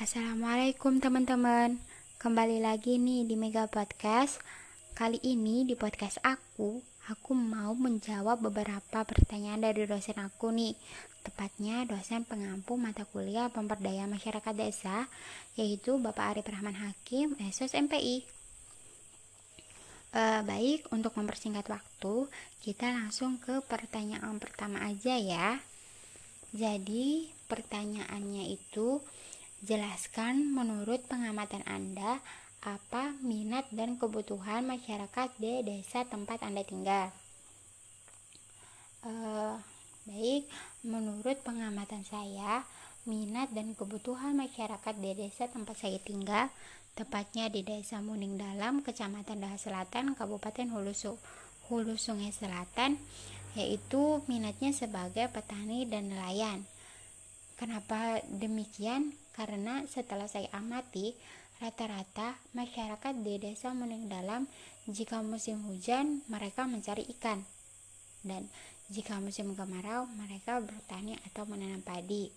Assalamualaikum teman-teman. Kembali lagi nih di Mega Podcast. Kali ini di podcast aku Aku mau menjawab beberapa pertanyaan dari dosen aku nih. Tepatnya dosen pengampu mata kuliah pemberdayaan masyarakat desa Yaitu Bapak Arif Rahman Hakim, SOS MPI uh, eh, Baik, untuk mempersingkat waktu Kita langsung ke pertanyaan pertama aja ya. Jadi pertanyaannya itu Jelaskan menurut pengamatan Anda apa minat dan kebutuhan masyarakat di desa tempat Anda tinggal. Uh, baik, menurut pengamatan saya, minat dan kebutuhan masyarakat di desa tempat saya tinggal, tepatnya di Desa Muning Dalam, Kecamatan Daha Selatan, Kabupaten Hulu, Hulu Sungai Selatan, yaitu minatnya sebagai petani dan nelayan. Kenapa demikian? Karena setelah saya amati, rata-rata masyarakat di desa Muning Dalam jika musim hujan mereka mencari ikan dan jika musim kemarau mereka bertani atau menanam padi.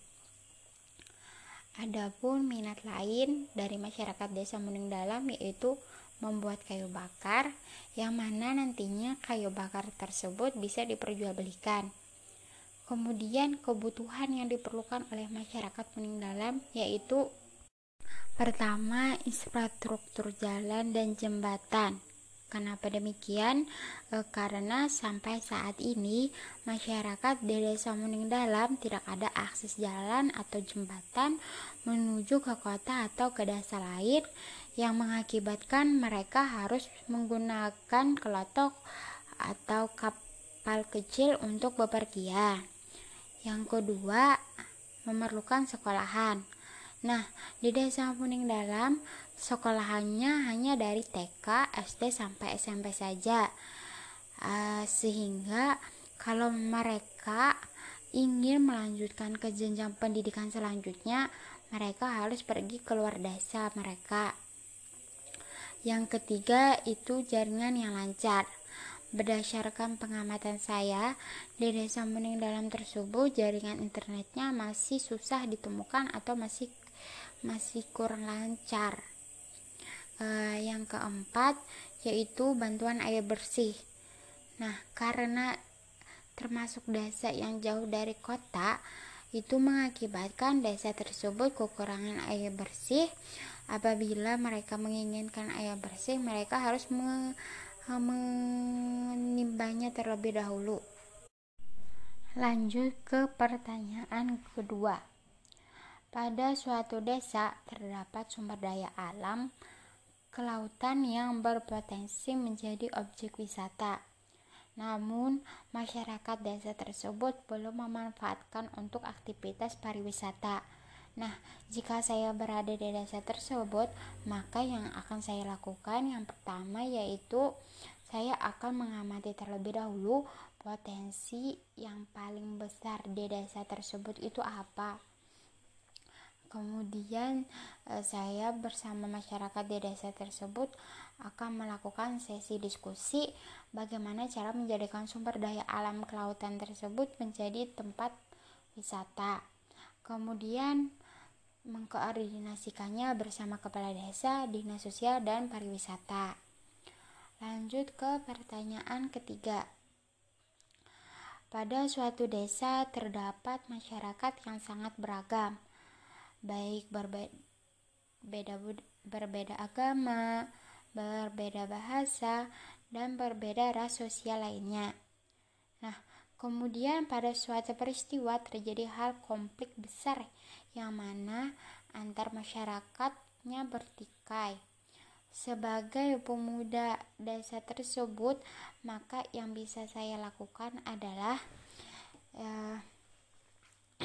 Adapun minat lain dari masyarakat desa Muning Dalam yaitu membuat kayu bakar yang mana nantinya kayu bakar tersebut bisa diperjualbelikan Kemudian kebutuhan yang diperlukan oleh masyarakat peninggalan yaitu pertama infrastruktur jalan dan jembatan. Kenapa demikian? E, karena sampai saat ini masyarakat di Desa Muning Dalam tidak ada akses jalan atau jembatan menuju ke kota atau ke desa lain yang mengakibatkan mereka harus menggunakan kelotok atau kapal kecil untuk bepergian. Yang kedua, memerlukan sekolahan. Nah, di Desa Kuning Dalam, sekolahannya hanya dari TK, SD sampai SMP saja. Uh, sehingga kalau mereka ingin melanjutkan ke jenjang pendidikan selanjutnya, mereka harus pergi keluar desa mereka. Yang ketiga itu jaringan yang lancar. Berdasarkan pengamatan saya, di desa Muning Dalam tersebut jaringan internetnya masih susah ditemukan atau masih masih kurang lancar. Uh, yang keempat yaitu bantuan air bersih. Nah, karena termasuk desa yang jauh dari kota, itu mengakibatkan desa tersebut kekurangan air bersih. Apabila mereka menginginkan air bersih, mereka harus menimbangnya terlebih dahulu. Lanjut ke pertanyaan kedua. Pada suatu desa terdapat sumber daya alam kelautan yang berpotensi menjadi objek wisata. Namun, masyarakat desa tersebut belum memanfaatkan untuk aktivitas pariwisata. Nah, jika saya berada di desa tersebut, maka yang akan saya lakukan yang pertama yaitu saya akan mengamati terlebih dahulu potensi yang paling besar di desa tersebut itu apa. Kemudian eh, saya bersama masyarakat di desa tersebut akan melakukan sesi diskusi bagaimana cara menjadikan sumber daya alam kelautan tersebut menjadi tempat wisata. Kemudian mengkoordinasikannya bersama kepala desa, dinas sosial, dan pariwisata. Lanjut ke pertanyaan ketiga. Pada suatu desa terdapat masyarakat yang sangat beragam, baik berbeda, berbeda agama, berbeda bahasa, dan berbeda ras sosial lainnya. Nah, kemudian pada suatu peristiwa terjadi hal konflik besar yang mana antar masyarakatnya bertikai. Sebagai pemuda desa tersebut, maka yang bisa saya lakukan adalah ya,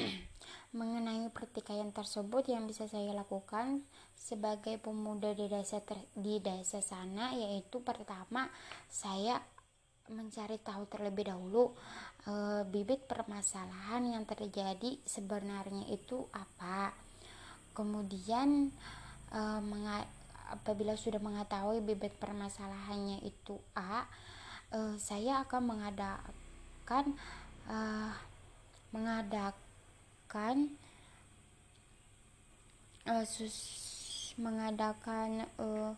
mengenai pertikaian tersebut yang bisa saya lakukan sebagai pemuda di desa ter, di desa sana yaitu pertama saya mencari tahu terlebih dahulu e, bibit permasalahan yang terjadi sebenarnya itu apa. Kemudian e, apabila sudah mengetahui bibit permasalahannya itu A uh, saya akan mengadakan uh, mengadakan uh, sus mengadakan uh,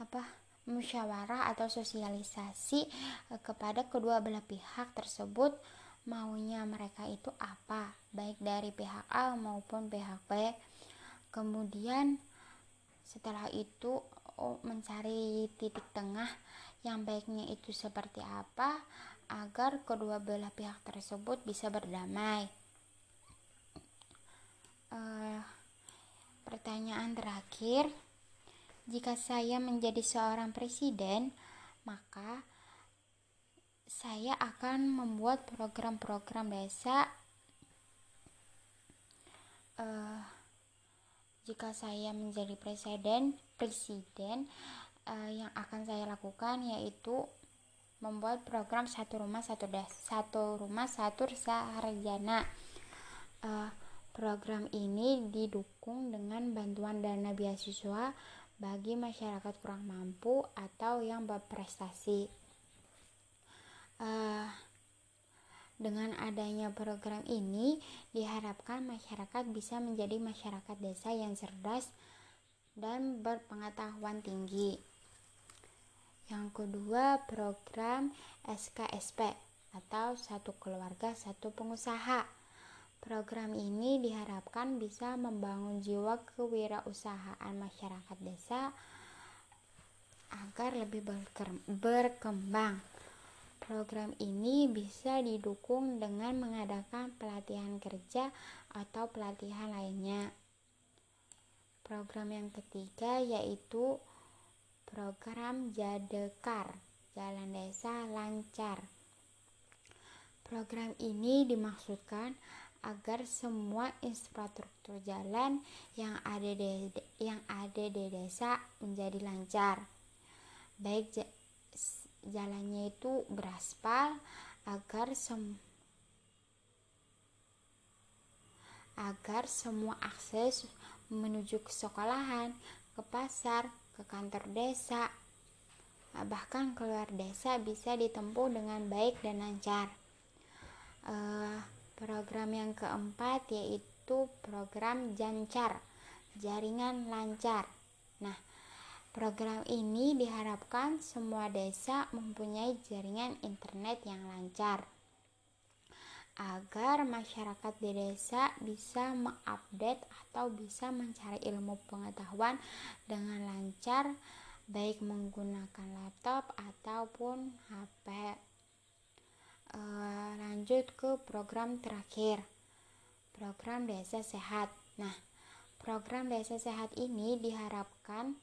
apa musyawarah atau sosialisasi uh, kepada kedua belah pihak tersebut maunya mereka itu apa? Baik dari pihak A maupun pihak B. Kemudian setelah itu oh, mencari titik tengah yang baiknya itu seperti apa agar kedua belah pihak tersebut bisa berdamai. Uh, pertanyaan terakhir, jika saya menjadi seorang presiden, maka saya akan membuat program-program desa. Uh, jika saya menjadi presiden presiden uh, yang akan saya lakukan yaitu membuat program satu rumah satu des satu rumah satu sarjana uh, program ini didukung dengan bantuan dana beasiswa bagi masyarakat kurang mampu atau yang berprestasi uh, dengan adanya program ini, diharapkan masyarakat bisa menjadi masyarakat desa yang cerdas dan berpengetahuan tinggi. Yang kedua, program SKSP atau Satu Keluarga Satu Pengusaha. Program ini diharapkan bisa membangun jiwa kewirausahaan masyarakat desa agar lebih berkembang Program ini bisa didukung dengan mengadakan pelatihan kerja atau pelatihan lainnya. Program yang ketiga yaitu program Jadekar, Jalan Desa Lancar. Program ini dimaksudkan agar semua infrastruktur jalan yang ada di yang ada di desa menjadi lancar. Baik jalannya itu beraspal agar sem agar semua akses menuju ke sekolahan, ke pasar, ke kantor desa, bahkan keluar desa bisa ditempuh dengan baik dan lancar. Uh, program yang keempat yaitu program Jancar, jaringan lancar. Nah, Program ini diharapkan semua desa mempunyai jaringan internet yang lancar agar masyarakat di desa bisa mengupdate atau bisa mencari ilmu pengetahuan dengan lancar baik menggunakan laptop ataupun HP. E, lanjut ke program terakhir. Program Desa Sehat. Nah, program Desa Sehat ini diharapkan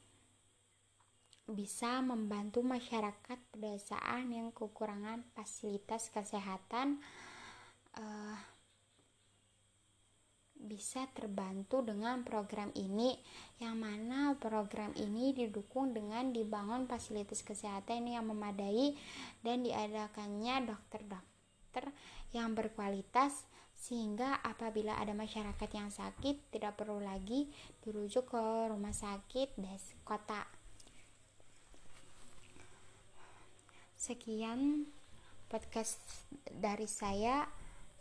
bisa membantu masyarakat pedesaan yang kekurangan fasilitas kesehatan uh, bisa terbantu dengan program ini yang mana program ini didukung dengan dibangun fasilitas kesehatan yang memadai dan diadakannya dokter-dokter yang berkualitas sehingga apabila ada masyarakat yang sakit tidak perlu lagi dirujuk ke rumah sakit des kota Sekian podcast dari saya.